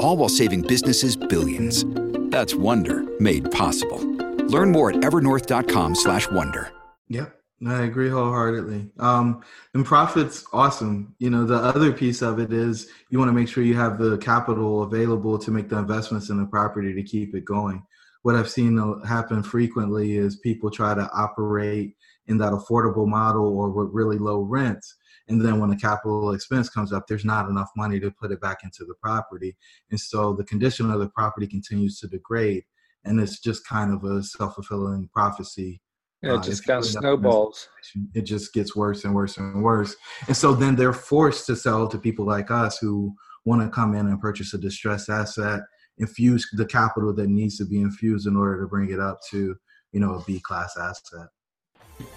All while saving businesses billions. That's Wonder made possible. Learn more at evernorth.com/wonder. Yep. I agree wholeheartedly. Um, and profit's awesome. You know, the other piece of it is you want to make sure you have the capital available to make the investments in the property to keep it going. What I've seen happen frequently is people try to operate in that affordable model or with really low rents. And then when the capital expense comes up, there's not enough money to put it back into the property. And so the condition of the property continues to degrade. And it's just kind of a self fulfilling prophecy yeah, it uh, just uh, kind of snowballs. It just gets worse and worse and worse. And so then they're forced to sell to people like us who want to come in and purchase a distressed asset, infuse the capital that needs to be infused in order to bring it up to, you know, a B class asset.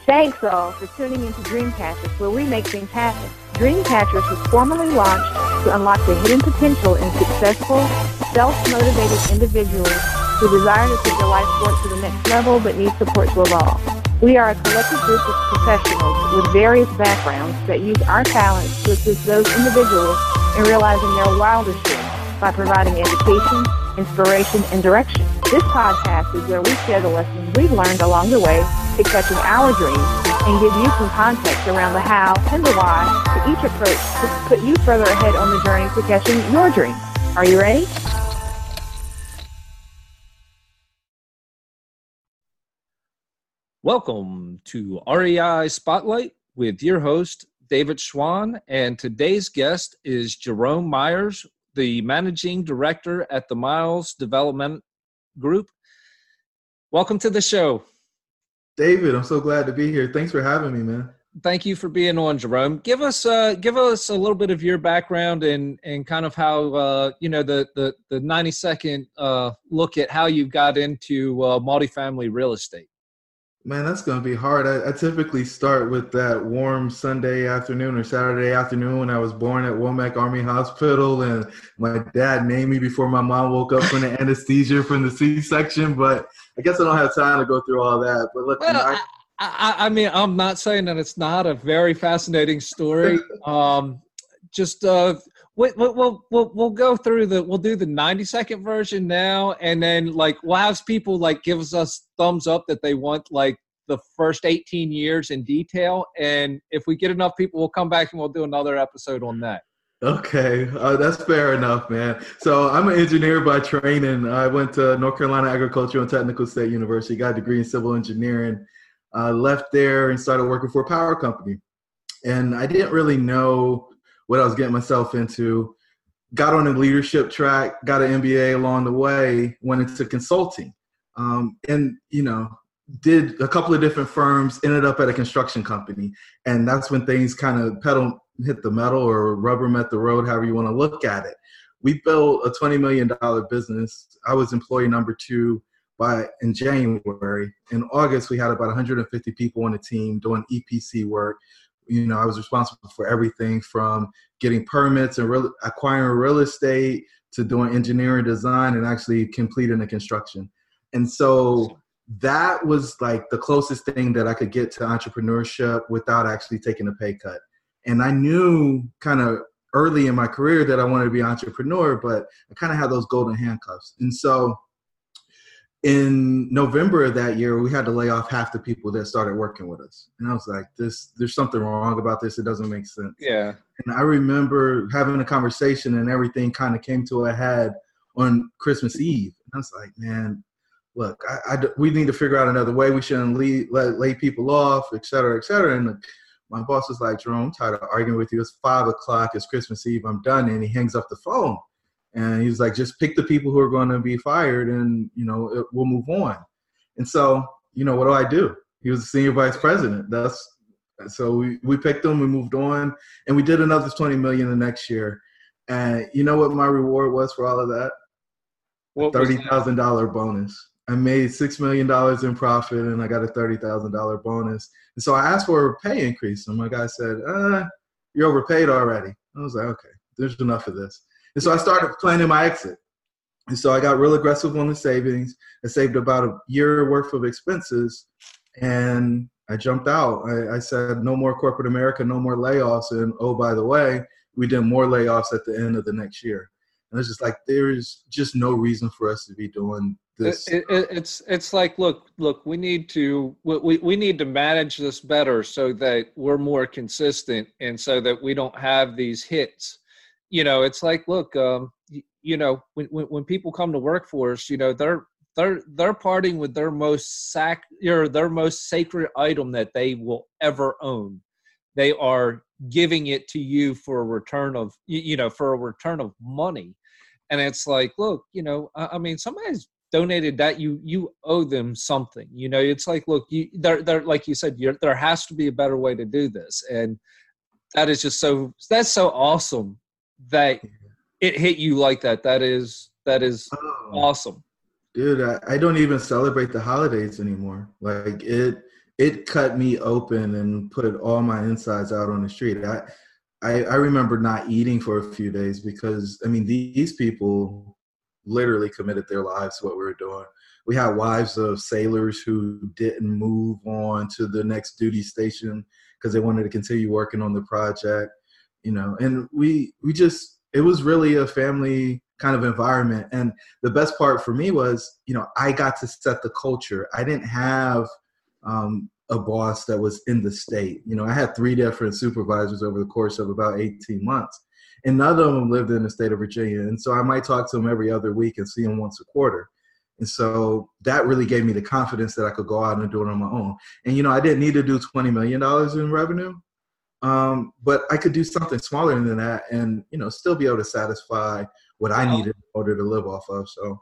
Thanks all for tuning into Dreamcatchers, where we make things happen. Dreamcatchers was formally launched to unlock the hidden potential in successful, self-motivated individuals who desire to take their life forward to the next level but need support to evolve. We are a collective group of professionals with various backgrounds that use our talents to assist those individuals in realizing their wildest dreams by providing education, inspiration, and direction. This podcast is where we share the lessons we've learned along the way to catching our dreams and give you some context around the how and the why to each approach to put you further ahead on the journey to catching your dreams. Are you ready? Welcome to REI Spotlight with your host, David Schwan. And today's guest is Jerome Myers, the managing director at the Miles Development Group. Welcome to the show. David, I'm so glad to be here. Thanks for having me, man. Thank you for being on, Jerome. Give us uh, give us a little bit of your background and and kind of how uh, you know the the the 90 second uh, look at how you got into uh, multifamily real estate. Man, that's going to be hard. I, I, typically start with that warm Sunday afternoon or Saturday afternoon when I was born at Womack Army Hospital, and my dad named me before my mom woke up from the anesthesia from the C-section. But I guess I don't have time to go through all that. But look, well, I, I, I, mean, I'm not saying that it's not a very fascinating story. um, just uh, we, we'll, we'll we'll go through the we'll do the 90 second version now and then like we'll have people like give us thumbs up that they want like the first 18 years in detail and if we get enough people we'll come back and we'll do another episode on that. Okay. Uh, that's fair enough man. So i'm an engineer by training. I went to north carolina agricultural and technical state university got a degree in civil engineering. Uh, left there and started working for a power company. And i didn't really know what I was getting myself into. Got on a leadership track, got an MBA along the way, went into consulting, um, and you know did a couple of different firms. Ended up at a construction company, and that's when things kind of pedal hit the metal or rubber met the road, however you want to look at it. We built a twenty million dollar business. I was employee number two by in January. In August, we had about 150 people on the team doing EPC work you know, I was responsible for everything from getting permits and real, acquiring real estate to doing engineering design and actually completing the construction. And so that was like the closest thing that I could get to entrepreneurship without actually taking a pay cut. And I knew kind of early in my career that I wanted to be an entrepreneur, but I kind of had those golden handcuffs. And so in November of that year, we had to lay off half the people that started working with us. And I was like, this, there's something wrong about this. It doesn't make sense. Yeah. And I remember having a conversation and everything kind of came to a head on Christmas Eve. And I was like, man, look, I, I, we need to figure out another way. We shouldn't lead, let, lay people off, et cetera, et cetera. And my boss was like, Jerome, I'm tired of arguing with you. It's five o'clock. It's Christmas Eve. I'm done. And he hangs up the phone. And he was like, just pick the people who are going to be fired and, you know, it, we'll move on. And so, you know, what do I do? He was the senior vice president. That's so we, we picked him, we moved on, and we did another 20 million the next year. And you know what my reward was for all of that? thirty thousand dollar bonus. I made six million dollars in profit, and I got a thirty thousand dollar bonus. And so I asked for a pay increase, and my guy said, uh, "You're overpaid already." I was like, "Okay, there's enough of this." And so I started planning my exit. And so I got real aggressive on the savings. I saved about a year worth of expenses, and I jumped out. I, I said, "No more corporate America, no more layoffs." And oh, by the way, we did more layoffs at the end of the next year. And it's just like there is just no reason for us to be doing this. It, it, it's it's like look look we need to we, we need to manage this better so that we're more consistent and so that we don't have these hits. You know, it's like look, um, you, you know, when, when when people come to work for us, you know, they're they're they're parting with their most sac or their most sacred item that they will ever own. They are giving it to you for a return of you know for a return of money. And it's like look you know i, I mean somebody's donated that you you owe them something you know? It's like look you they're, they're like you said there has to be a better way to do this. And that is just so that's so awesome that it hit you like that. That is that is oh, awesome. Dude I, I don't even celebrate the holidays anymore. Like it it cut me open and put all my insides out on the street. I I, I remember not eating for a few days because I mean these people literally committed their lives to what we were doing. We had wives of sailors who didn't move on to the next duty station because they wanted to continue working on the project, you know. And we we just it was really a family kind of environment. And the best part for me was, you know, I got to set the culture. I didn't have um, a boss that was in the state. You know, I had three different supervisors over the course of about 18 months, and none of them lived in the state of Virginia. And so I might talk to them every other week and see them once a quarter. And so that really gave me the confidence that I could go out and do it on my own. And, you know, I didn't need to do $20 million in revenue, um, but I could do something smaller than that and, you know, still be able to satisfy what I needed in order to live off of. So.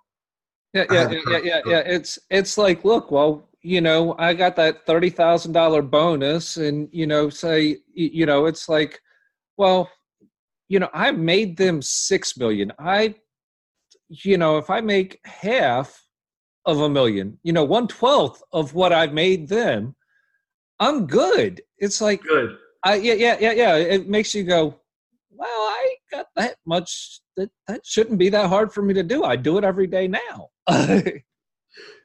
Yeah, yeah, yeah, yeah, yeah, yeah. It's it's like, look, well, you know, I got that thirty thousand dollar bonus, and you know, say, you know, it's like, well, you know, I made them six million. I, you know, if I make half of a million, you know, one twelfth of what I made them, I'm good. It's like good. Yeah yeah yeah yeah. It makes you go, well, I got that much. That that shouldn't be that hard for me to do. I do it every day now.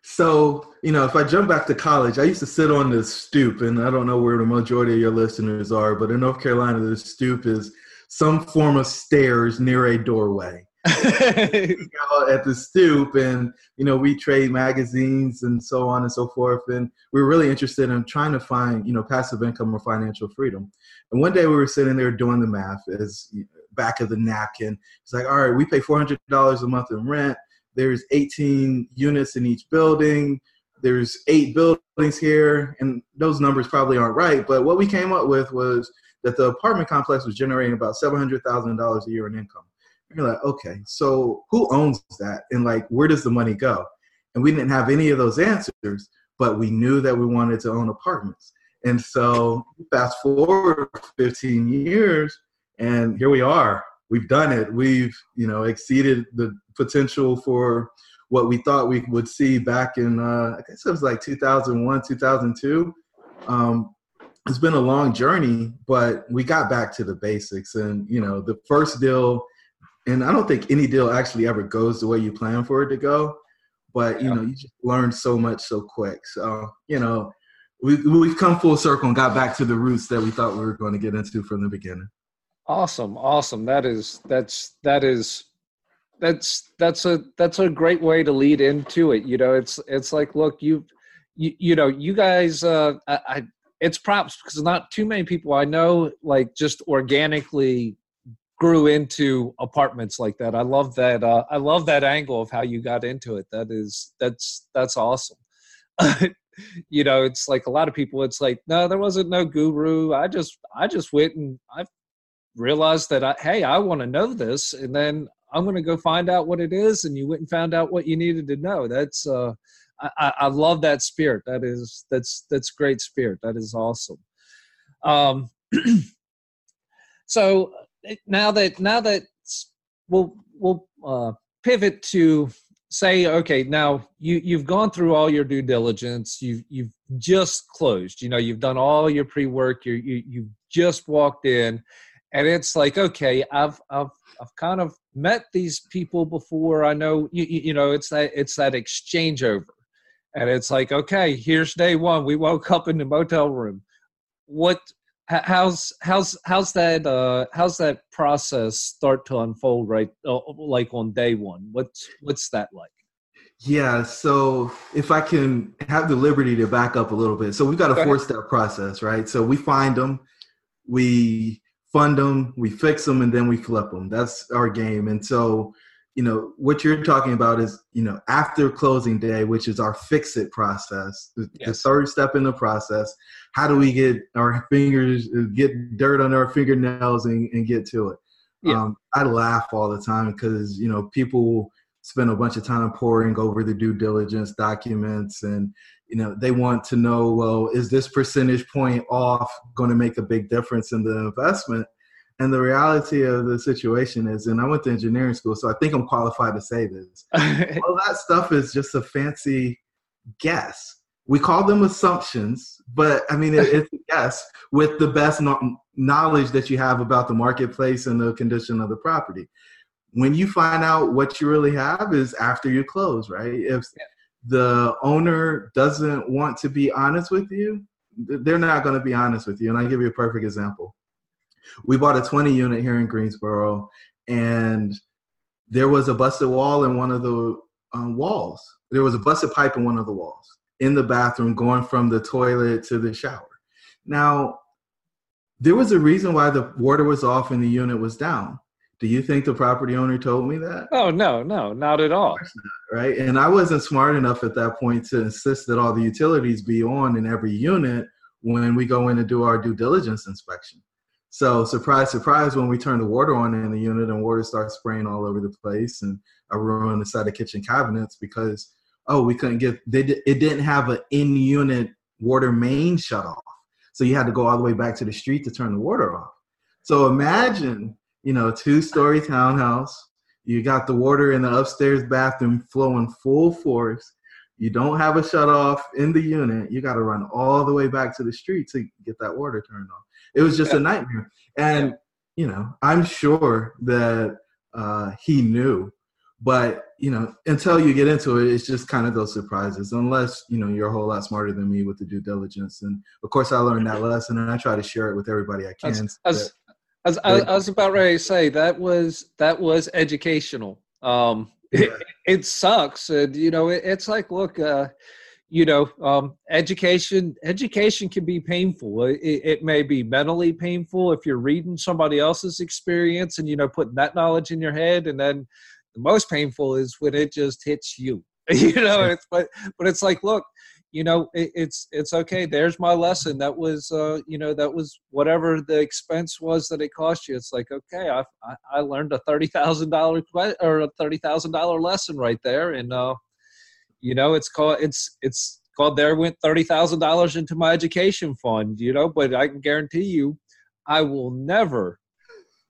So, you know, if I jump back to college, I used to sit on the stoop, and I don't know where the majority of your listeners are, but in North Carolina, the stoop is some form of stairs near a doorway. at the stoop, and you know, we trade magazines and so on and so forth. And we were really interested in trying to find, you know, passive income or financial freedom. And one day we were sitting there doing the math as back of the napkin. It's like, all right, we pay four hundred dollars a month in rent there's 18 units in each building there's eight buildings here and those numbers probably aren't right but what we came up with was that the apartment complex was generating about $700000 a year in income you're like okay so who owns that and like where does the money go and we didn't have any of those answers but we knew that we wanted to own apartments and so fast forward 15 years and here we are we've done it. We've you know exceeded the potential for what we thought we would see back in uh, I guess it was like 2001, 2002. Um, it's been a long journey, but we got back to the basics. And you know, the first deal, and I don't think any deal actually ever goes the way you plan for it to go. But you yeah. know, you just learn so much so quick. So you know, we we've come full circle and got back to the roots that we thought we were going to get into from the beginning. Awesome, awesome. That is that's that is that's that's a that's a great way to lead into it. You know, it's it's like, look, you you, you know, you guys. Uh, I, I it's props because not too many people I know like just organically grew into apartments like that. I love that. Uh, I love that angle of how you got into it. That is that's that's awesome. you know, it's like a lot of people. It's like no, there wasn't no guru. I just I just went and I realized that I, hey, I want to know this, and then I'm going to go find out what it is. And you went and found out what you needed to know. That's uh, I, I love that spirit. That is that's that's great spirit. That is awesome. Um, so now that now that we'll we'll uh, pivot to say okay now you you've gone through all your due diligence. You've you've just closed. You know you've done all your pre-work. You you you've just walked in. And it's like okay i've i've i've kind of met these people before. I know you you know it's that it's that exchange over. And it's like okay here's day one. We woke up in the motel room. What how's how's how's that uh how's that process start to unfold right uh, like on day one? What's what's that like? Yeah so if i can have the liberty to back up a little bit. So we've got a four step process right? So we find them we fund them we fix them and then we flip them. That's our game. And so you know what you're talking about is you know after closing day which is our fix it process the, the third step in the process how do we get our fingers get dirt on our fingernails and, and get to it? Yeah. um, i laugh all the time because you know people spend a bunch of time poring over the due diligence documents and you know they want to know well is this percentage point off going to make a big difference in the investment and the reality of the situation is, and I went to engineering school, so I think I'm qualified to say this. all that stuff is just a fancy guess. We call them assumptions, but I mean, it, it's a guess with the best no- knowledge that you have about the marketplace and the condition of the property. When you find out what you really have is after you close, right? If yeah. the owner doesn't want to be honest with you, they're not going to be honest with you. And I'll give you a perfect example we bought a 20 unit here in Greensboro, and there was a busted wall in one of the um, walls. There was a busted pipe in one of the walls in the bathroom going from the toilet to the shower. Now, there was a reason why the water was off and the unit was down. Do you think the property owner told me that? Oh no, no, not at all. Not, right, and I wasn't smart enough at that point to insist that all the utilities be on in every unit when we go in to do our due diligence inspection. So surprise, surprise, when we turn the water on in the unit and water starts spraying all over the place, and I ruined the set of kitchen cabinets because oh, we couldn't get they it didn't have an in-unit water main shut off, so you had to go all the way back to the street to turn the water off. So imagine, you know, two-story townhouse, you got the water in the upstairs bathroom flowing full force. You don't have a shut off in the unit. You got to run all the way back to the street to get that water turned off. It was just yeah. a nightmare. And you know, I'm sure that uh, he knew, but you know, until you get into it, it's just kind of those surprises. Unless you know you're a whole lot smarter than me with the due diligence, and of course, I learned that lesson, and I try to share it with everybody I can. As, as, as I, I, was about ready to say, that was that was educational. Um, it, it, sucks, and you know, it, it's like, look. Uh, you know um, education education can be painful. It, it, may be mentally painful if you're reading somebody else's experience and you know putting that knowledge in your head and then the most painful is when it just hits you. You know it's but but it's like look you know it, it's it's okay. There's my lesson. That was uh you know that was whatever the expense was that it cost you. It's like okay i i, I learned a thirty thousand dollar or a thirty thousand dollar lesson right there and uh you know it's called it's it's called there went thirty thousand dollars into my education fund you know but i can guarantee you i will never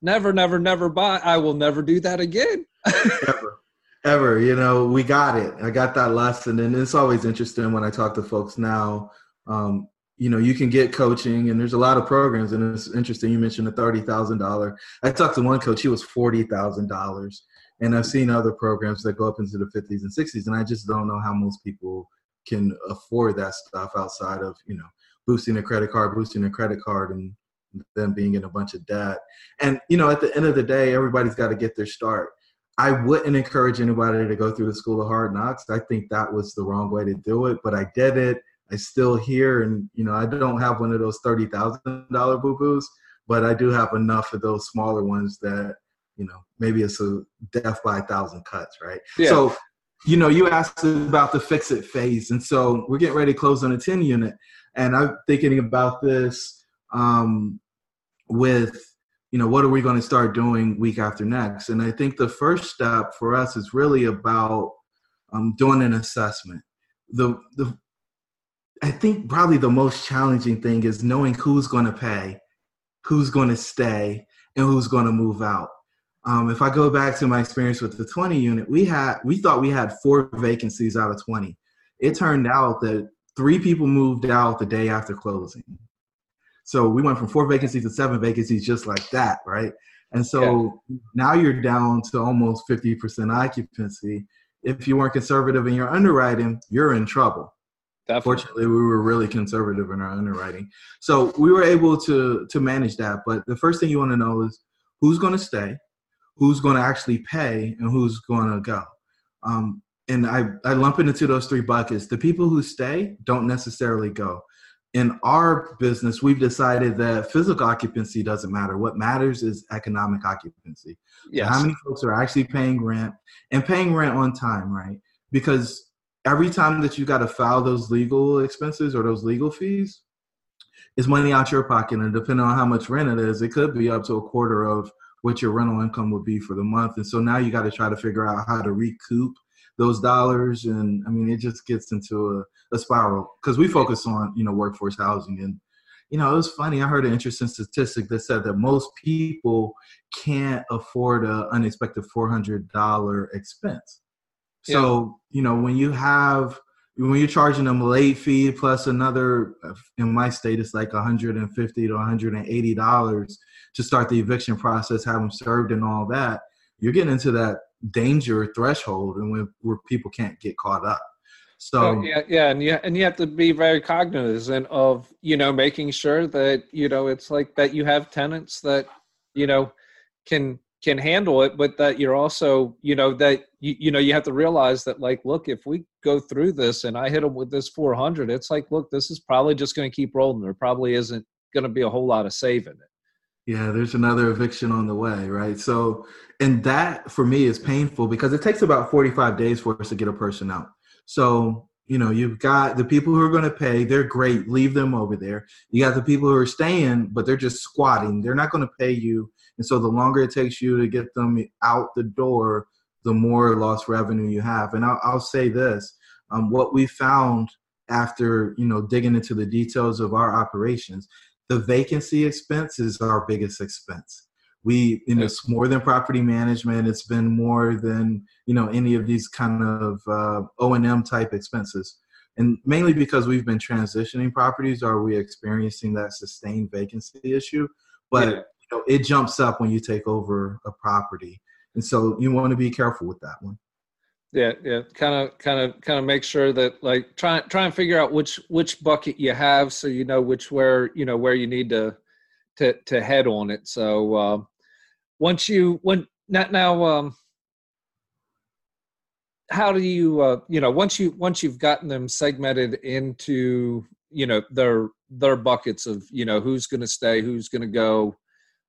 never never never buy i will never do that again. Ever ever you know we got it. I got that lesson and it's always interesting when i talk to folks now um, you know you can get coaching and there's a lot of programs and it's interesting you mentioned the $30000 i talked to one coach he was $40000 and I've seen other programs that go up into the 50s and 60s, and I just don't know how most people can afford that stuff outside of you know boosting a credit card, boosting a credit card, and them being in a bunch of debt. And you know, at the end of the day, everybody's got to get their start. I wouldn't encourage anybody to go through the school of hard knocks. I think that was the wrong way to do it, but I did it. I still here, and you know, I don't have one of those thirty thousand dollar boo boos, but I do have enough of those smaller ones that you know maybe it's a death by a thousand cuts, right? Yeah. So you know, you asked about the fix it phase, and so we're getting ready to close on a 10 unit, and I'm thinking about this um, with you know what are we going to start doing week after next, and I think the first step for us is really about um, doing an assessment. The the I think probably the most challenging thing is knowing who's going to pay, who's going to stay, and who's going to move out. Um, if I go back to my experience with the 20 unit, we had we thought we had four vacancies out of 20. It turned out that three people moved out the day after closing. So we went from four vacancies to seven vacancies just like that, right? And so yeah. now you're down to almost 50% occupancy. If you weren't conservative in your underwriting, you're in trouble. Definitely. Fortunately, we were really conservative in our underwriting. So we were able to to manage that. But the first thing you want to know is who's going to stay, who's going to actually pay and who's going to go. Um, and I, I lump it into those three buckets. The people who stay don't necessarily go. In our business, we've decided that physical occupancy doesn't matter. What matters is economic occupancy. Yes. How many folks are actually paying rent and paying rent on time, right? Because every time that you got to file those legal expenses or those legal fees, is money out your pocket. And depending on how much rent it is, it could be up to a quarter of what your rental income would be for the month. And so now you got to try to figure out how to recoup those dollars. And I mean, it just gets into a, a spiral because we focus on, you know, workforce housing. And, you know, it was funny. I heard an interesting statistic that said that most people can't afford an unexpected $400 expense. So, yeah. you know, when you have when you're charging them a late fee plus another in my state it's like 150 to 180 dollars to start the eviction process have them served and all that you're getting into that danger threshold and where, where people can't get caught up. So oh, yeah yeah and you, and you have to be very cognizant of you know making sure that you know it's like that you have tenants that you know can can handle it but that you're also you know that you, you know you have to realize that like look if we go through this and i hit them with this 400 it's like look this is probably just going to keep rolling. There probably isn't going to be a whole lot of saving it. Yeah there's another eviction on the way right? So and that for me is painful because it takes about 45 days for us to get a person out. So you know you've got the people who are going to pay they're great leave them over there. You got the people who are staying but they're just squatting. They're not going to pay you and so the longer it takes you to get them out the door, the more lost revenue you have. And I'll, I'll say this: um, what we found after you know digging into the details of our operations, the vacancy expense is our biggest expense. We, you know, it's more than property management. It's been more than you know any of these kind of uh, O and M type expenses and mainly because we've been transitioning properties are we experiencing that sustained vacancy issue but yeah know, it jumps up when you take over a property, and so you want to be careful with that one. Yeah, yeah, kind of, kind of, kind of make sure that like try try and figure out which which bucket you have, so you know which where you know where you need to to to head on it. So uh, once you when not now. Um, how do you uh, you know once you once you've gotten them segmented into you know their their buckets of you know who's going to stay who's going to go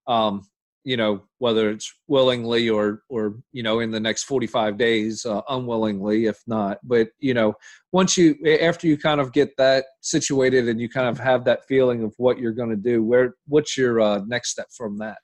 um, you know whether it's willingly or or you know in the next 45 days uh, unwillingly if not. But you know once you after you kind of get that situated and you kind of have that feeling of what you're going to do where what's your uh, next step from that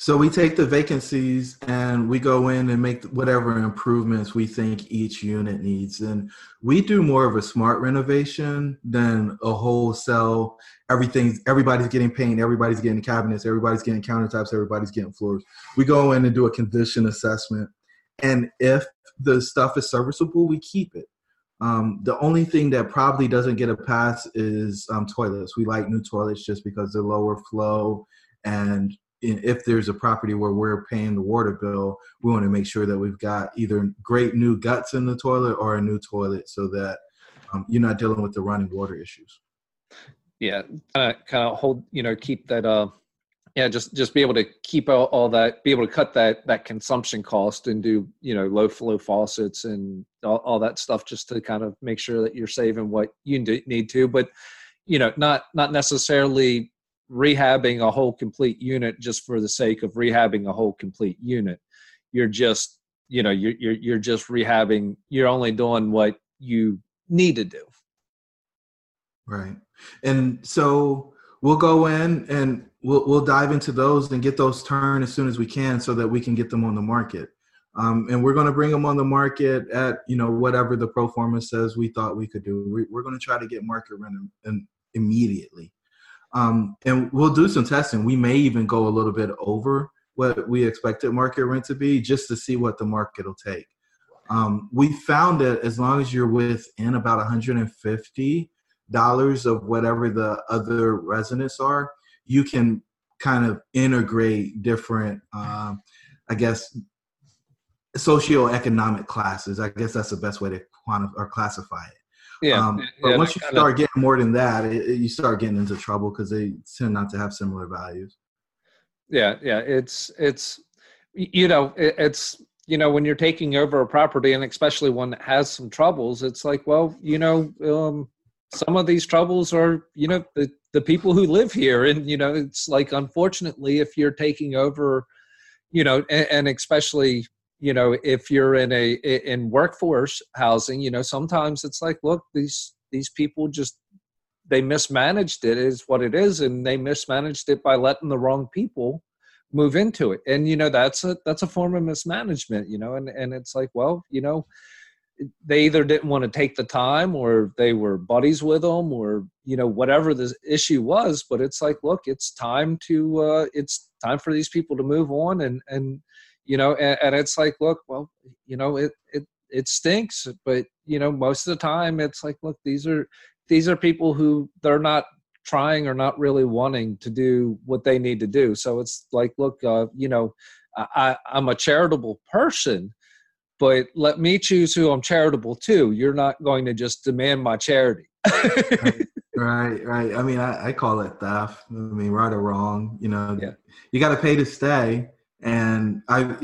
so we take the vacancies and we go in and make whatever improvements we think each unit needs. And we do more of a smart renovation than a wholesale. Everything's everybody's getting paint, everybody's getting cabinets, everybody's getting countertops, everybody's getting floors. We go in and do a condition assessment, and if the stuff is serviceable, we keep it. Um, the only thing that probably doesn't get a pass is um, toilets. We like new toilets just because they're lower flow and if there's a property where we're paying the water bill, we want to make sure that we've got either great new guts in the toilet or a new toilet so that um, you're not dealing with the running water issues. Yeah, kind of, kind of hold, you know, keep that. Uh, yeah, just just be able to keep all, all that, be able to cut that that consumption cost and do, you know, low flow faucets and all, all that stuff, just to kind of make sure that you're saving what you need to. But you know, not not necessarily rehabbing a whole complete unit just for the sake of rehabbing a whole complete unit. You're just you know you're you're, you're just rehabbing. You're only doing what you need to do. Right, and so we'll go in and we'll we'll dive into those and get those turned as soon as we can, so that we can get them on the market. Um, and we're going to bring them on the market at you know whatever the pro forma says we thought we could do. We, are going to try to get market rent in, immediately, um, and we'll do some testing. We may even go a little bit over what we expected market rent to be, just to see what the market will take. Um, we found that as long as you're within about 150 dollars of whatever the other residents are, you can kind of integrate different, um, I guess, socioeconomic classes. I guess that's the best way to quantify or classify it. Yeah. Um, but yeah, once you start of, getting more than that, it, it, you start getting into trouble because they tend not to have similar values. Yeah, yeah. It's it's you know it, it's you know when you're taking over a property and especially one that has some troubles, it's like well you know um, some of these troubles are you know the the people who live here and you know it's like unfortunately if you're taking over you know and, and especially you know if you're in a in workforce housing you know sometimes it's like look these these people just they mismanaged it is what it is and they mismanaged it by letting the wrong people move into it. And you know that's a that's a form of mismanagement you know and and it's like well you know they either didn't want to take the time or they were buddies with them or you know whatever the issue was but it's like look it's time to uh it's time for these people to move on and and you know and, and it's like look well you know it it it stinks but you know most of the time it's like look these are these are people who they're not trying or not really wanting to do what they need to do. So it's like look uh, you know i i'm a charitable person but let me choose who i'm charitable to. You're not going to just demand my charity. Right, right right. I mean I, I, call it theft. I mean right or wrong you know yeah. you got to pay to stay and I,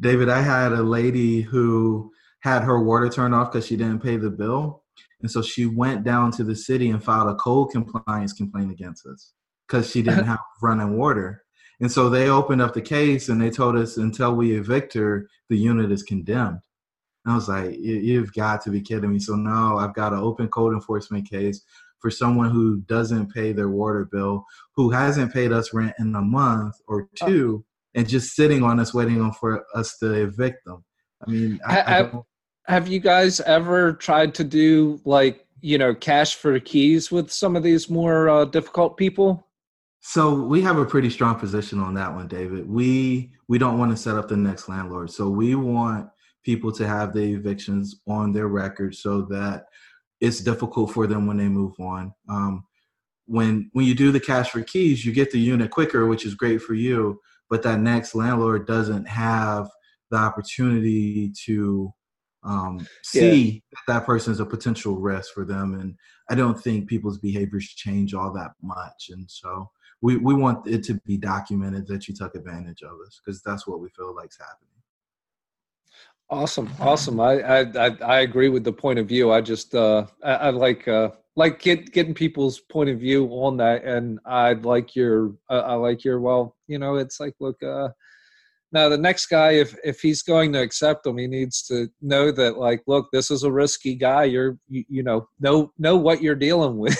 David, I had a lady who had her water turned off because she didn't pay the bill, and so she went down to the city and filed a code compliance complaint against us because she didn't have running water. And so they opened up the case and they told us until we evict her, the unit is condemned. And I was like, you've got to be kidding me. So now I've got an open code enforcement case for someone who doesn't pay their water bill, who hasn't paid us rent in a month or oh. two, and just sitting on us, waiting on for us to evict them. I mean, I, have, I have you guys ever tried to do like you know cash for keys with some of these more uh, difficult people? So we have a pretty strong position on that one, David. We we don't want to set up the next landlord, so we want people to have the evictions on their record so that it's difficult for them when they move on. Um, when when you do the cash for keys, you get the unit quicker, which is great for you but that next landlord doesn't have the opportunity to um, see yeah. that, that person is a potential risk for them. And I don't think people's behaviors change all that much. And so we, we want it to be documented that you took advantage of us because that's what we feel like's happening. Awesome, awesome. I, I I agree with the point of view. I just uh, I, I like uh, like get, getting people's point of view on that and i'd like your uh, i like your well you know it's like look uh now the next guy if if he's going to accept them he needs to know that like look this is a risky guy. You're you, you know know know what you're dealing with.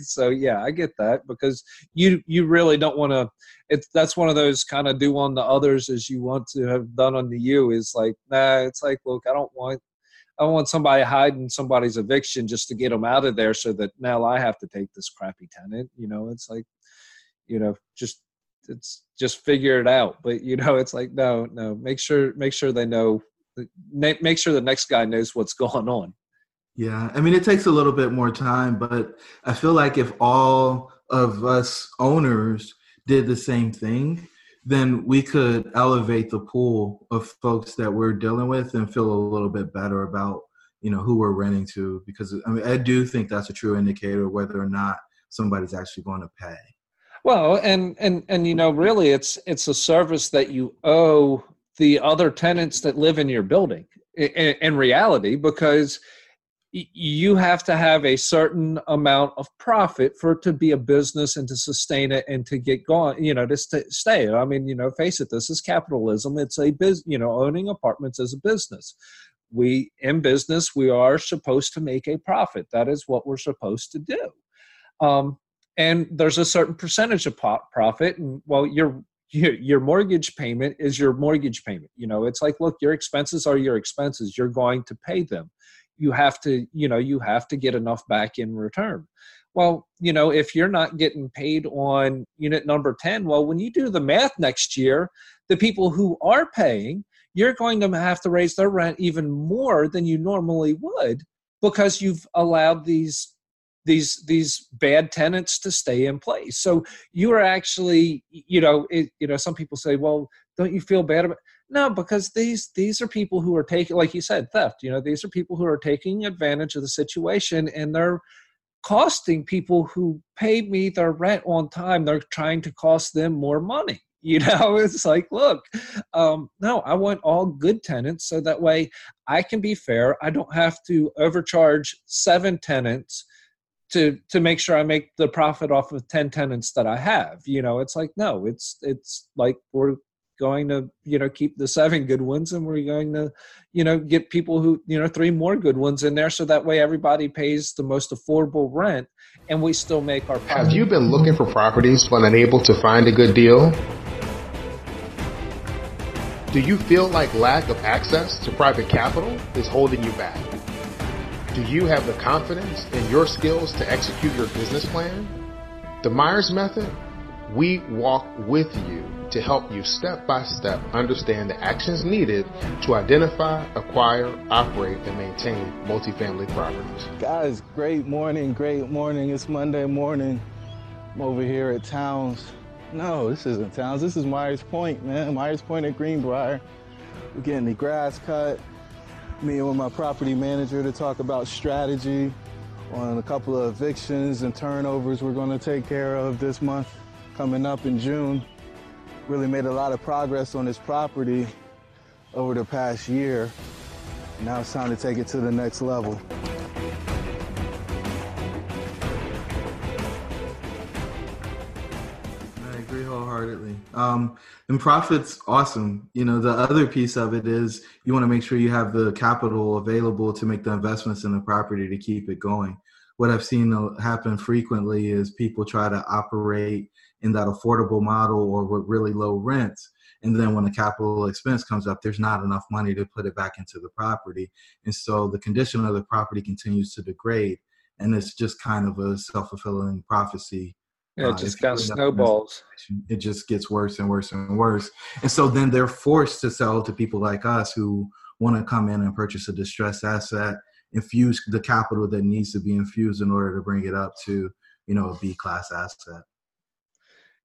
So yeah i get that because you you really don't want to it's that's one of those kind of do on the others as you want to have done on the you is like nah it's like look i don't want I want somebody hiding somebody's eviction just to get them out of there so that now I have to take this crappy tenant. You know, it's like, you know, just it's just figure it out. But you know, it's like no, no. Make sure make sure they know. Make sure the next guy knows what's going on. Yeah, I mean, it takes a little bit more time, but I feel like if all of us owners did the same thing, then we could elevate the pool of folks that we're dealing with and feel a little bit better about you know who we're renting to because I mean I do think that's a true indicator whether or not somebody's actually going to pay. Well, and and and you know really it's it's a service that you owe the other tenants that live in your building in, in reality because you have to have a certain amount of profit for it to be a business and to sustain it and to get going you know to st- stay. I mean you know face it this is capitalism. It's a business you know owning apartments is a business. We in business we are supposed to make a profit. That is what we're supposed to do. Um, and there's a certain percentage of profit and well your your mortgage payment is your mortgage payment. You know it's like look your expenses are your expenses. You're going to pay them you have to you know you have to get enough back in return. Well you know if you're not getting paid on unit number 10 well when you do the math next year the people who are paying you're going to have to raise their rent even more than you normally would because you've allowed these these these bad tenants to stay in place. So you are actually you know it, you know some people say well don't you feel bad about no, because these these are people who are taking, like you said, theft. You know, these are people who are taking advantage of the situation, and they're costing people who paid me their rent on time. They're trying to cost them more money. You know, it's like, look, um, no, I want all good tenants, so that way I can be fair. I don't have to overcharge seven tenants to to make sure I make the profit off of 10 tenants that I have. You know, it's like no, it's it's like we're going to you know keep the seven good ones and we're going to you know get people who you know three more good ones in there so that way everybody pays the most affordable rent and we still make our profit. have you been looking for properties but unable to find a good deal? Do you feel like lack of access to private capital is holding you back? Do you have the confidence in your skills to execute your business plan? The myers method we walk with you to help you step by step understand the actions needed to identify, acquire, operate, and maintain multifamily properties. Guys, great morning, great morning. It's Monday morning. I'm over here at Towns. No, this isn't Towns. This is Myers Point, man. Myers Point at Greenbrier. We're getting the grass cut. Meeting with my property manager to talk about strategy on a couple of evictions and turnovers we're going to take care of this month coming up in June really made a lot of progress on this property over the past year. Now it's time to take it to the next level. I agree wholeheartedly. Um, and profit's awesome. You know, the other piece of it is you want to make sure you have the capital available to make the investments in the property to keep it going. What I've seen happen frequently is people try to operate in that affordable model or with really low rents. And then when the capital expense comes up, there's not enough money to put it back into the property. And so the condition of the property continues to degrade. And it's just kind of a self fulfilling prophecy. Yeah, it uh, just uh, kind of snowballs. It just gets worse and worse and worse. And so then they're forced to sell to people like us who want to come in and purchase a distressed asset, infuse the capital that needs to be infused in order to bring it up to, you know, a B class asset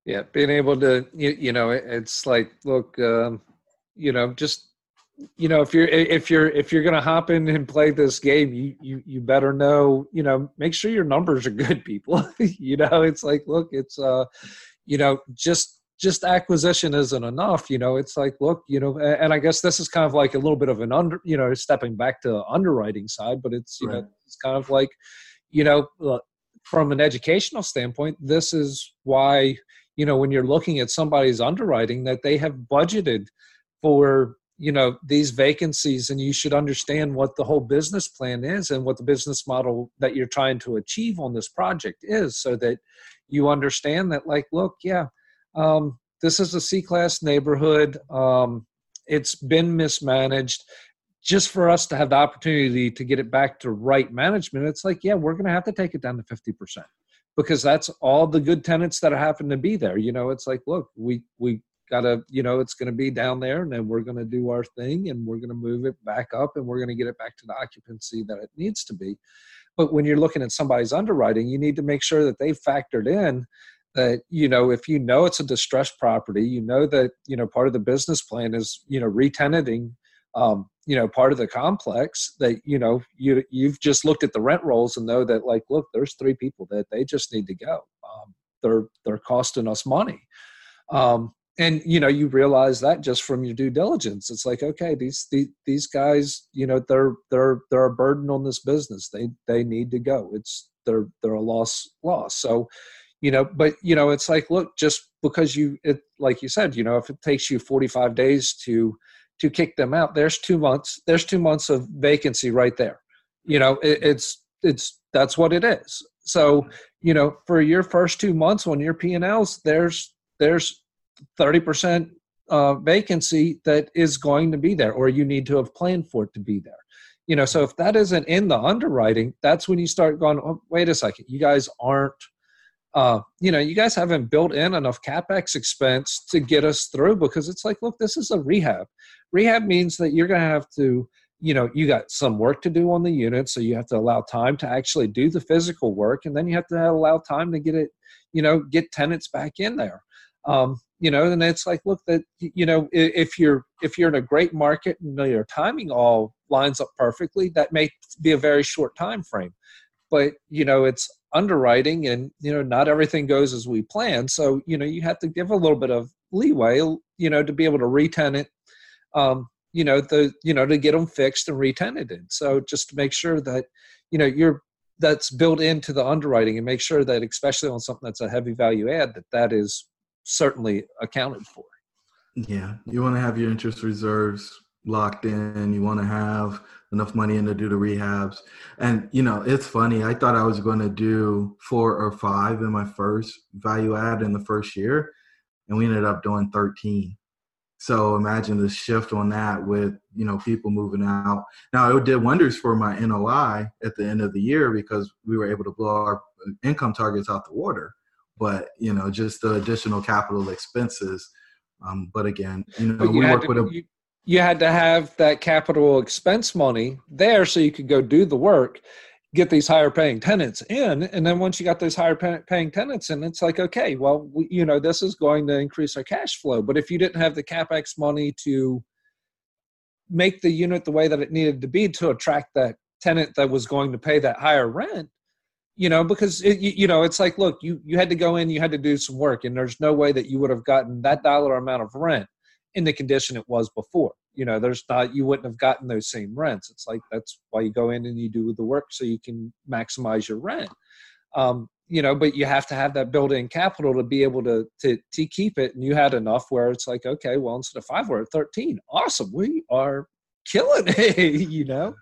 yeah being able to you, you know it's like look um, you know just you know if you're if you're if you're gonna hop in and play this game you you you better know you know make sure your numbers are good people you know it's like look it's uh you know just just acquisition isn't enough you know it's like look you know and i guess this is kind of like a little bit of an under you know stepping back to underwriting side but it's you right. know it's kind of like you know from an educational standpoint this is why you know when you're looking at somebody's underwriting that they have budgeted for you know these vacancies and you should understand what the whole business plan is and what the business model that you're trying to achieve on this project is so that you understand that like look yeah um, this is a c class neighborhood. Um, it's been mismanaged. Just for us to have the opportunity to get it back to right management it's like yeah we're going to have to take it down to 50% because that's all the good tenants that happen to be there. You know, it's like, look, we we gotta, you know, it's to be down there, and then we're to do our thing, and we're to move it back up, and we're to get it back to the occupancy that it needs to be. But when you're looking at somebody's underwriting, you need to make sure that they factored in that you know if you know it's a distressed property you know that you know part of the business plan is you know retenanting um, you know part of the complex that you know you you've just looked at the rent rolls and know that like look there's three people that they just need to go. Um, they're they're costing us money. Um, and you know you realize that just from your due diligence. It's like okay these these, these guys you know they're they're they're a burden on this business. They they need to go. It's they're they're a loss loss. So you know but you know it's like look just because you it like you said you know if it takes you 45 days to to kick them out. There's two months there's two months of vacancy right there. You know it, it's it's that's what it is. So you know for your first two months on your p&l's there's there's 30% uh, vacancy that is going to be there or you need to have planned for it to be there. You know so if that isn't in the underwriting that's when you start going oh, wait a second. You guys aren't uh, you know you guys haven't built in enough capex expense to get us through because it's like look this is a rehab. Rehab means that you're going to have to you know you got some work to do on the unit so you have to allow time to actually do the physical work and then you have to allow time to get it you know get tenants back in there. Um, you know and it's like look that you know if you're if you're in a great market and your timing all lines up perfectly that may be a very short time frame but you know it's underwriting and you know not everything goes as we plan. So you know you have to give a little bit of leeway you know to be able to retenant um, you know the you know to get them fixed and retenanted. So just to make sure that you know you're that's built into the underwriting and make sure that especially on something that's a heavy value add that that is certainly accounted for. Yeah, you want to have your interest reserves locked in. You want to have enough money in to do the rehabs. And you know, it's funny. I thought I was going to do four or five in my first value add in the first year, and we ended up doing thirteen. So imagine the shift on that with you know people moving out. Now it did wonders for my NOI at the end of the year because we were able to blow our income targets out the water but you know just the additional capital expenses um, but again you know you we work to, with a you, you had to have that capital expense money there so you could go do the work get these higher paying tenants in and then once you got those higher paying tenants in it's like okay well we, you know this is going to increase our cash flow. But if you didn't have the capex money to make the unit the way that it needed to be to attract that tenant that was going to pay that higher rent you know because it, you, know it's like look you you had to go in you had to do some work and there's no way that you would have gotten that dollar amount of rent in the condition it was before. You know there's not you wouldn't have gotten those same rents. It's like that's why you go in and you do the work so you can maximize your rent. Um, you know but you have to have that built-in capital to be able to, to to keep it. And you had enough where it's like okay well instead of five we're at 13 awesome. We are killing it you know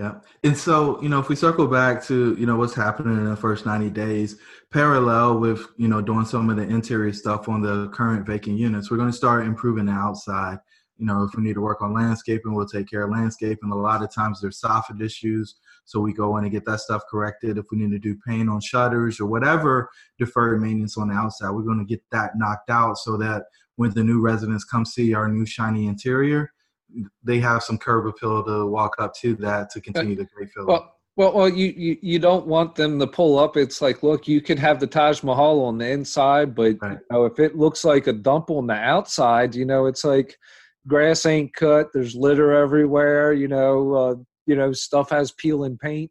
yeah. And so, you know, if we circle back to, you know, what's happening in the first 90 days, parallel with, you know, doing some of the interior stuff on the current vacant units, we're going to start improving the outside. You know, if we need to work on landscaping, we'll take care of landscaping. A lot of times there's soffit issues. So we go in and get that stuff corrected. If we need to do paint on shutters or whatever deferred maintenance on the outside, we're going to get that knocked out so that when the new residents come see our new shiny interior, they have some curb appeal to walk up to that to continue the great feeling. Well, well, well, you, you you don't want them to pull up. It's like, look, you could have the Taj Mahal on the inside, but right. you know, if it looks like a dump on the outside, you know, it's like grass ain't cut. There's litter everywhere. You know, uh, you know, stuff has peel and paint.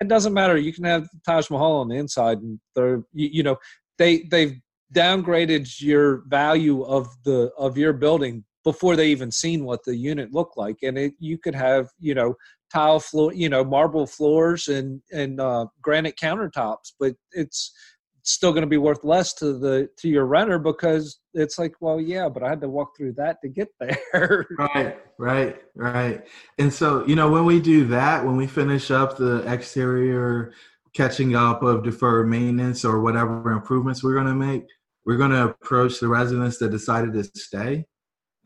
It doesn't matter. You can have the Taj Mahal on the inside, and they're you, you know they they've downgraded your value of the of your building before they even seen what the unit looked like. And it, you could have you know tile floor you know marble floors and and uh, granite countertops but it's still going to be worth less to the to your renter because it's like well yeah but i had to walk through that to get there. Right right right. And so you know when we do that when we finish up the exterior catching up of deferred maintenance or whatever improvements we're going to make we're going to approach the residents that decided to stay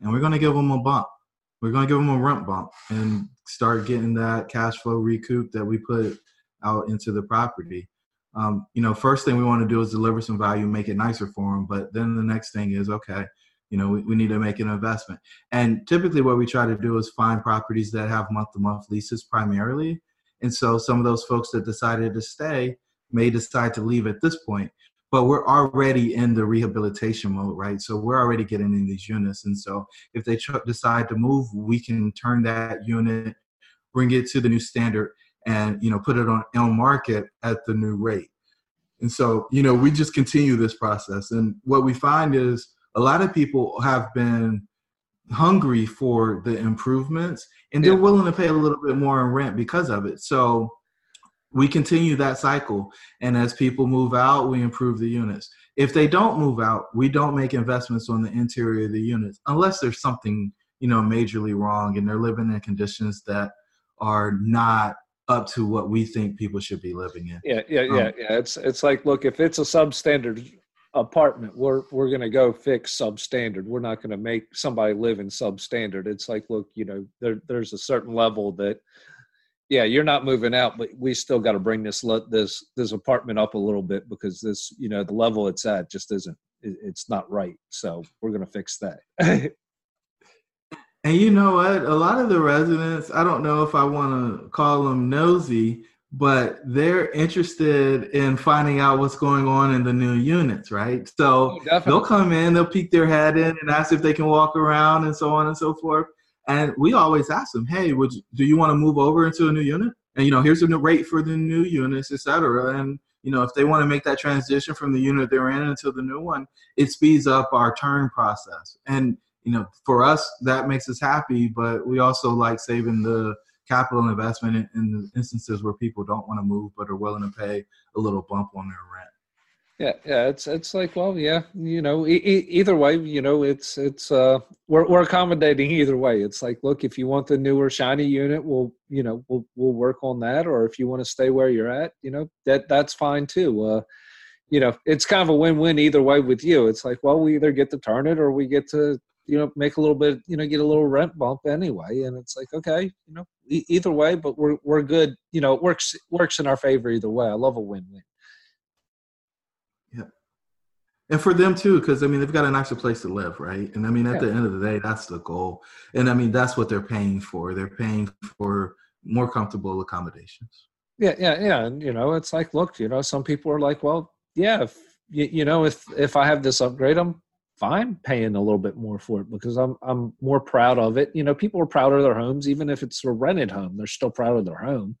and we're going to give them a bump. We're going to give them a rent bump and start getting that cash flow recoup that we put out into the property. Um, you know, first thing we want to do is deliver some value, make it nicer for them. But then the next thing is, okay, you know, we, we need to make an investment. And typically, what we try to do is find properties that have month to month leases primarily. And so, some of those folks that decided to stay may decide to leave at this point but we're already in the rehabilitation mode, right? So we're already getting in these units. And so if they ch- decide to move, we can turn that unit, bring it to the new standard and, you know, put it on, on market at the new rate. And so, you know, we just continue this process. And what we find is a lot of people have been hungry for the improvements and they're Yeah. willing to pay a little bit more in rent because of it. So we continue that cycle. And as people move out, we improve the units. If they don't move out, we don't make investments on the interior of the units unless there's something, you know, majorly wrong and they're living in conditions that are not up to what we think people should be living in. Yeah, yeah, yeah, Um, yeah. It's it's like, look, if it's a substandard apartment, we're we're gonna go fix substandard. We're not gonna make somebody live in substandard. It's like, look, you know, there there's a certain level that, yeah, you're not moving out, but we still got to bring this this this apartment up a little bit because this, you know, the level it's at just isn't. It's not right. So we're gonna fix that. And you know what? A lot of the residents, I don't know if I want to call them nosy, but they're interested in finding out what's going on in the new units, right? So oh, they'll come in, they'll peek their head in and ask if they can walk around and so on and so forth. And we always ask them, hey, would you, do you want to move over into a new unit? And, you know, here's a new rate for the new units, et cetera. And, you know, if they want to make that transition from the unit they're in into the new one, it speeds up our turn process. And, you know, for us, that makes us happy, but we also like saving the capital investment in, in instances where people don't want to move but are willing to pay a little bump on their rent. Yeah, yeah, it's it's like, well, yeah, you know, e- e- either way, you know, it's it's uh, we're we're accommodating either way. It's like, look, if you want the newer shiny unit, we'll you know we'll we'll work on that, or if you want to stay where you're at, you know, that that's fine too. Uh, you know, it's kind of a win-win either way with you. It's like, well, we either get to turn it, or we get to you know make a little bit, you know, get a little rent bump anyway, and it's like, okay, you know, e- either way, but we're we're good. You know, it works works in our favor either way. I love a win-win. And for them too because i mean they've got a nicer place to live right and i mean at Yeah. the end of the day that's the goal and i mean that's what they're paying for they're paying for more comfortable accommodations Yeah, yeah, yeah. And you know, it's like, look, you know, some people are like, well, yeah, if you, you know, if if I have this upgrade, I'm fine paying a little bit more for it because I'm I'm more proud of it. You know, people are proud of their homes, even if it's a rented home, they're still proud of their home.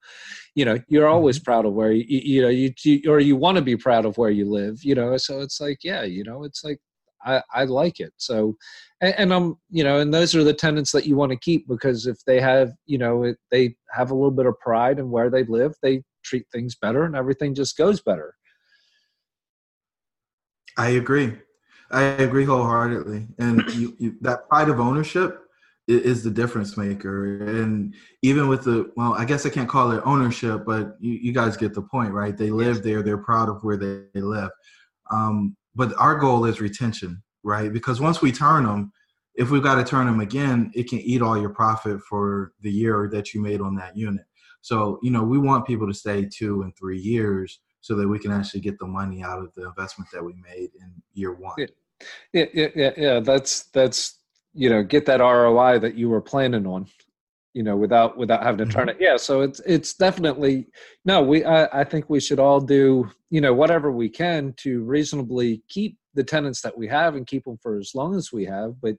You know, you're mm-hmm. always proud of where you you, you know you, you or you want to be proud of where you live. You know, so it's like, yeah, you know, it's like I, I like it. So, and, and I'm, you know, and those are the tenants that you want to keep because if they have, you know, it, they have a little bit of pride in where they live, they treat things better and everything just goes better. i agree i agree wholeheartedly. And you, you, that pride of ownership is the difference maker. And even with the well i guess i can't call it ownership but you, you guys get the point right? They live there they're proud of where they, they live um, but our goal is retention right? Because once we turn them if we've got to turn them again it can eat all your profit for the year that you made on that unit. So you know we want people to stay two and three years so that we can actually get the money out of the investment that we made in year one Yeah. Yeah, yeah, yeah, yeah. That's that's you know, get that ROI that you were planning on, you know, without without having to turn it. Yeah, so it's it's definitely no. We I, I think we should all do you know whatever we can to reasonably keep the tenants that we have and keep them for as long as we have. But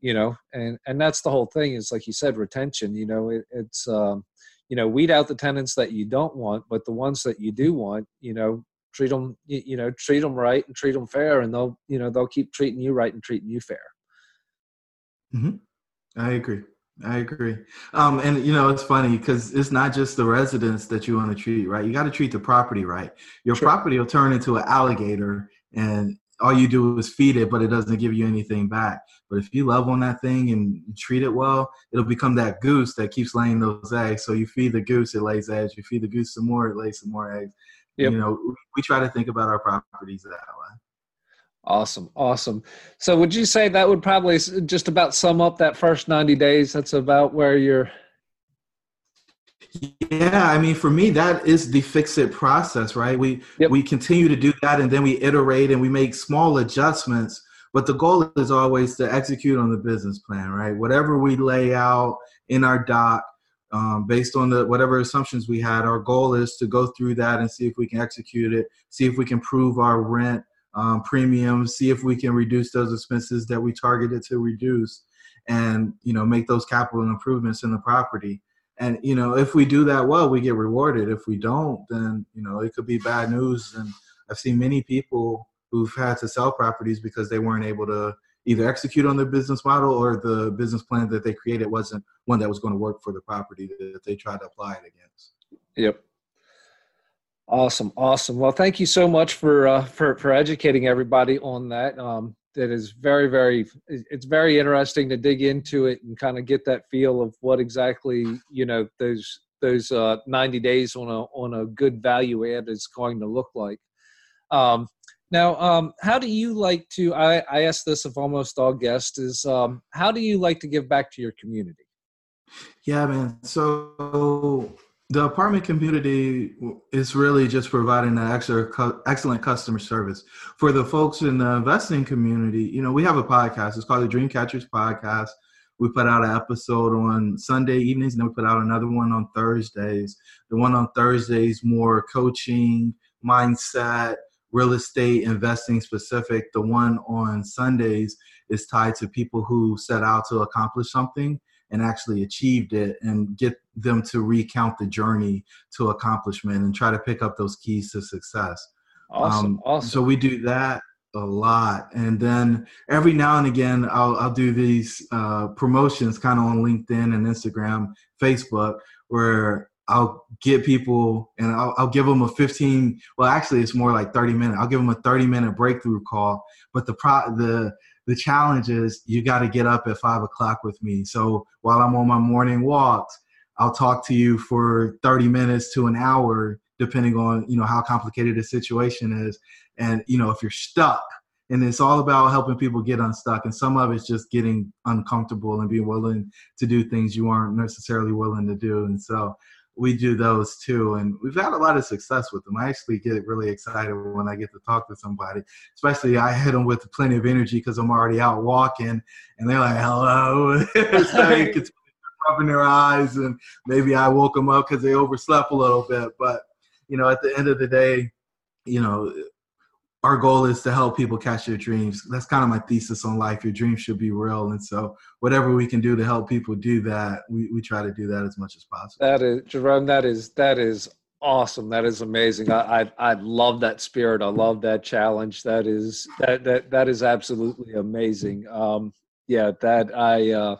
you know, and and that's the whole thing. Is like you said, retention. You know, it, it's um, you know, weed out the tenants that you don't want, but the ones that you do want, you know, treat them you, know treat them right and treat them fair and they'll you know they'll keep treating you right and treating you fair I agree. I agree. Um, and you know, it's funny because it's not just the residents that you want to treat right. You got to treat the property right. Your Sure. property will turn into an alligator, and all you do is feed it, but it doesn't give you anything back. But if you love on that thing and treat it well, it'll become that goose that keeps laying those eggs. So you feed the goose, it lays eggs. You feed the goose some more, it lays some more eggs. Yep. You know, we try to think about our properties that way. awesome awesome so would you say that would probably just about sum up that first 90 days that's about where you're Yeah, I mean, for me, that is the fix it process, right? We Yep. we continue to do that, and then we iterate and we make small adjustments. But the goal is always to execute on the business plan, right? Whatever we lay out in our doc, um, based on the whatever assumptions we had, our goal is to go through that and see if we can execute it, see if we can prove our rent um, premiums, see if we can reduce those expenses that we targeted to reduce, and you know make those capital improvements in the property and you know if we do that well we get rewarded if we don't then you know it could be bad news and i've seen many people who've had to sell properties because they weren't able to either execute on their business model or the business plan that they created wasn't one that was going to work for the property that they tried to apply it against. Yep. Awesome, awesome. Well, thank you so much for uh, for for educating everybody on that. Um, that is very, very. It's very interesting to dig into it and kind of get that feel of what exactly you know those those uh, 90 days on a on a good value add is going to look like. Um, now, um, how do you like to? I, I ask this of almost all guests: is um, how do you like to give back to your community? Yeah, man. So the apartment community is really just providing an extra excellent customer service for the folks in the investing community. You know, we have a podcast. It's called the Dreamcatchers Podcast. We put out an episode on Sunday evenings, and then we put out another one on Thursdays. The one on Thursdays more coaching, mindset, real estate investing specific. The one on Sundays is tied to people who set out to accomplish something and actually achieved it and get them to recount the journey to accomplishment and try to pick up those keys to success. Awesome. Um, awesome. So we do that a lot. And then every now and again, I'll, I'll do these uh, promotions kind of on LinkedIn and Instagram, Facebook, where I'll get people and I'll, I'll, give them a 15, well, actually it's more like 30 minute. I'll give them a 30 minute breakthrough call. But the pro, the, the challenge is you got to get up at five o'clock with me. So while I'm on my morning walks, I'll talk to you for 30 minutes to an hour, depending on, you know, how complicated the situation is. And, you know, if you're stuck, and it's all about helping people get unstuck. And some of it's just getting uncomfortable and being willing to do things you aren't necessarily willing to do. And so we do those too and we've had a lot of success with them. I actually get really excited when i get to talk to somebody especially i hit them with plenty of energy because i'm already out walking and they're like hello. It's rubbing their eyes and maybe i woke them up because they overslept a little bit but you know at the end of the day you know our goal is to help people catch their dreams. That's kind of my thesis on life. Your dreams should be real. And so whatever we can do to help people do that, we, we try to do that as much as possible. That is Jerome, that is that is awesome. That is amazing. I, I I love that spirit. I love that challenge. That is that that that is absolutely amazing. Um yeah, that I uh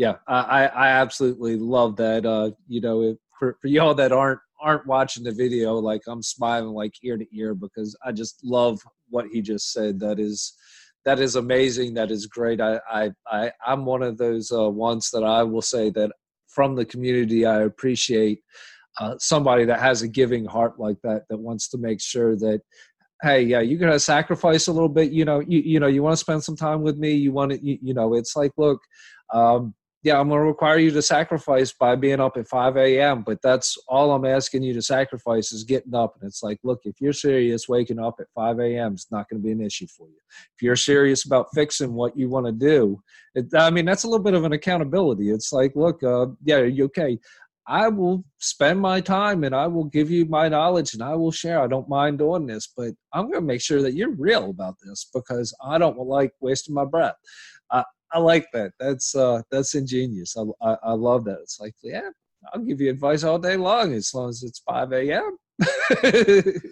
yeah, I I absolutely love that. Uh, you know, if, for for y'all that aren't aren't watching the video, like I'm smiling like ear to ear because I just love what he just said. That is that is amazing. That is great. I I, I I'm one of those uh, ones that I will say that from the community I appreciate uh, somebody that has a giving heart like that that wants to make sure that hey yeah you're gonna sacrifice a little bit you know you, you know you want to spend some time with me you want to you, you know it's like look um, yeah, I'm going to require you to sacrifice by being up at 5 a.m. But that's all I'm asking you to sacrifice is getting up. And it's like, look, if you're serious, waking up at 5 a.m. is not going to be an issue for you. If you're serious about fixing what you want to do, it, I mean, that's a little bit of an accountability. It's like, look, uh, yeah, you okay? I will spend my time and I will give you my knowledge and I will share. I don't mind doing this, but I'm going to make sure that you're real about this because I don't like wasting my breath. I like that. That's uh, that's ingenious. I, I, I love that. It's like, yeah, I'll give you advice all day long as long as it's five a.m. it's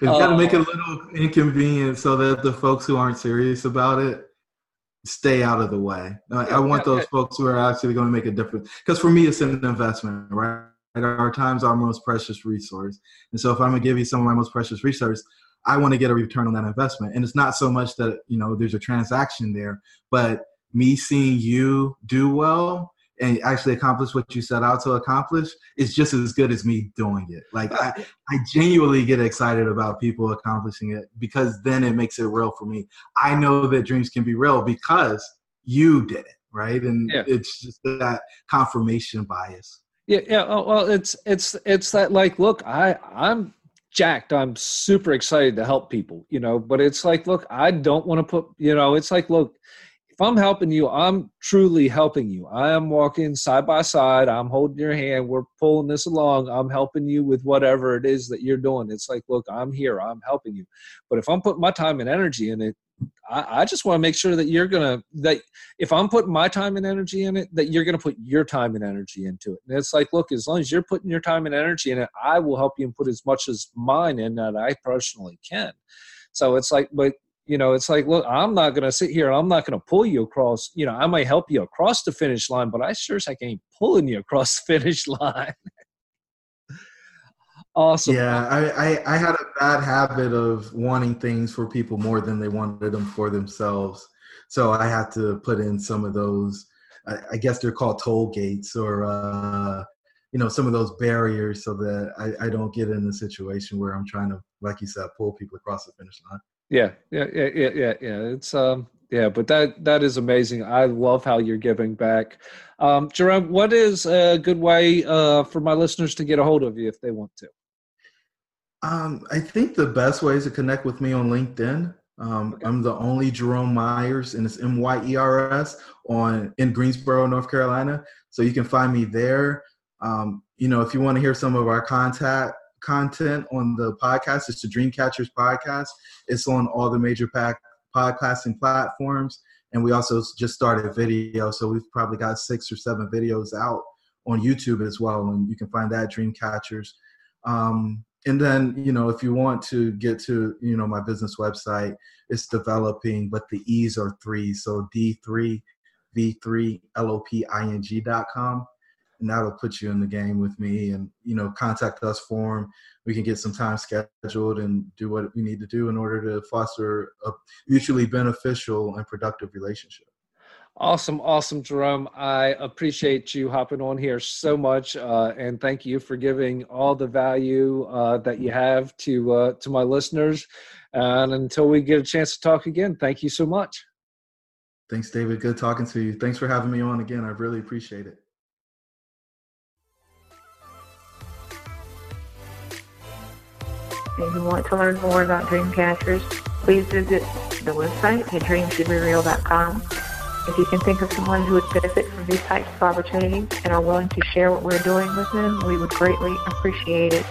got to make it a little inconvenient so that the folks who aren't serious about it stay out of the way. I, I want those folks who are actually going to make a difference. Because for me, it's an investment, right? Our time's our most precious resource, and so if I'm going to give you some of my most precious resource, I want to get a return on that investment. And it's not so much that, you know, there's a transaction there, but me seeing you do well and actually accomplish what you set out to accomplish is just as good as me doing it. Like I, I genuinely get excited about people accomplishing it because then it makes it real for me. I know that dreams can be real because you did it, right? And yeah. it's just that confirmation bias. Yeah, yeah. Oh, well, it's it's it's that like, look, I I'm jacked. I'm super excited to help people, you know, but it's like, look, I don't want to put, you know, it's like, look, if I'm helping you, I'm truly helping you. I am walking side by side. I'm holding your hand. We're pulling this along. I'm helping you with whatever it is that you're doing. It's like, look, I'm here. I'm helping you. But if I'm putting my time and energy in it, I, I just want to make sure that you're gonna that if I'm putting my time and energy in it, that you're gonna put your time and energy into it. And it's like, look, as long as you're putting your time and energy in it, I will help you and put as much as mine in that I personally can. So it's like, but you know, it's like, look, I'm not to sit here. and I'm not to pull you across. You know, I might help you across the finish line, but I sure as heck ain't pulling you across the finish line. Awesome. Yeah, I, I, I had a bad habit of wanting things for people more than they wanted them for themselves. So I had to put in some of those. I, I guess they're called toll gates or uh, you know some of those barriers so that I, I don't get in a situation where I'm trying to, like you said, pull people across the finish line. Yeah, yeah, yeah, yeah, yeah, yeah. It's um, yeah, but that that is amazing. I love how you're giving back. Um, Jerome, what is a good way uh, for my listeners to get a hold of you if they want to? Um, I think the best way is to connect with me on LinkedIn. Um, okay. I'm the only Jerome Myers, and it's M Y E R S on in Greensboro, North Carolina. So you can find me there. Um, you know, if you want to hear some of our contact content on the podcast. It's the Dreamcatchers podcast. It's on all the major pack podcasting platforms. And we also just started video. So we've probably got six or seven videos out on YouTube as well. And you can find that Dreamcatchers. Um, and then, you know, if you want to get to, you know, my business website, it's developing, but the E's are three. So D3, V3, L-O-P-I-N-G.com and that'll put you in the game with me and you know contact us form. We can get some time scheduled and do what we need to do in order to foster a mutually beneficial and productive relationship awesome awesome jerome. I appreciate you hopping on here so much uh, and thank you for giving all the value uh, that you have to uh, to my listeners. And until we get a chance to talk again thank you so much. Thanks david. Good talking to you. Thanks for having me on again. I really appreciate it. If you want to learn more about Dreamcatchers, please visit the website at dreamshouldereal.com. If you can think of someone who would benefit from these types of opportunities and are willing to share what we're doing with them, we would greatly appreciate it.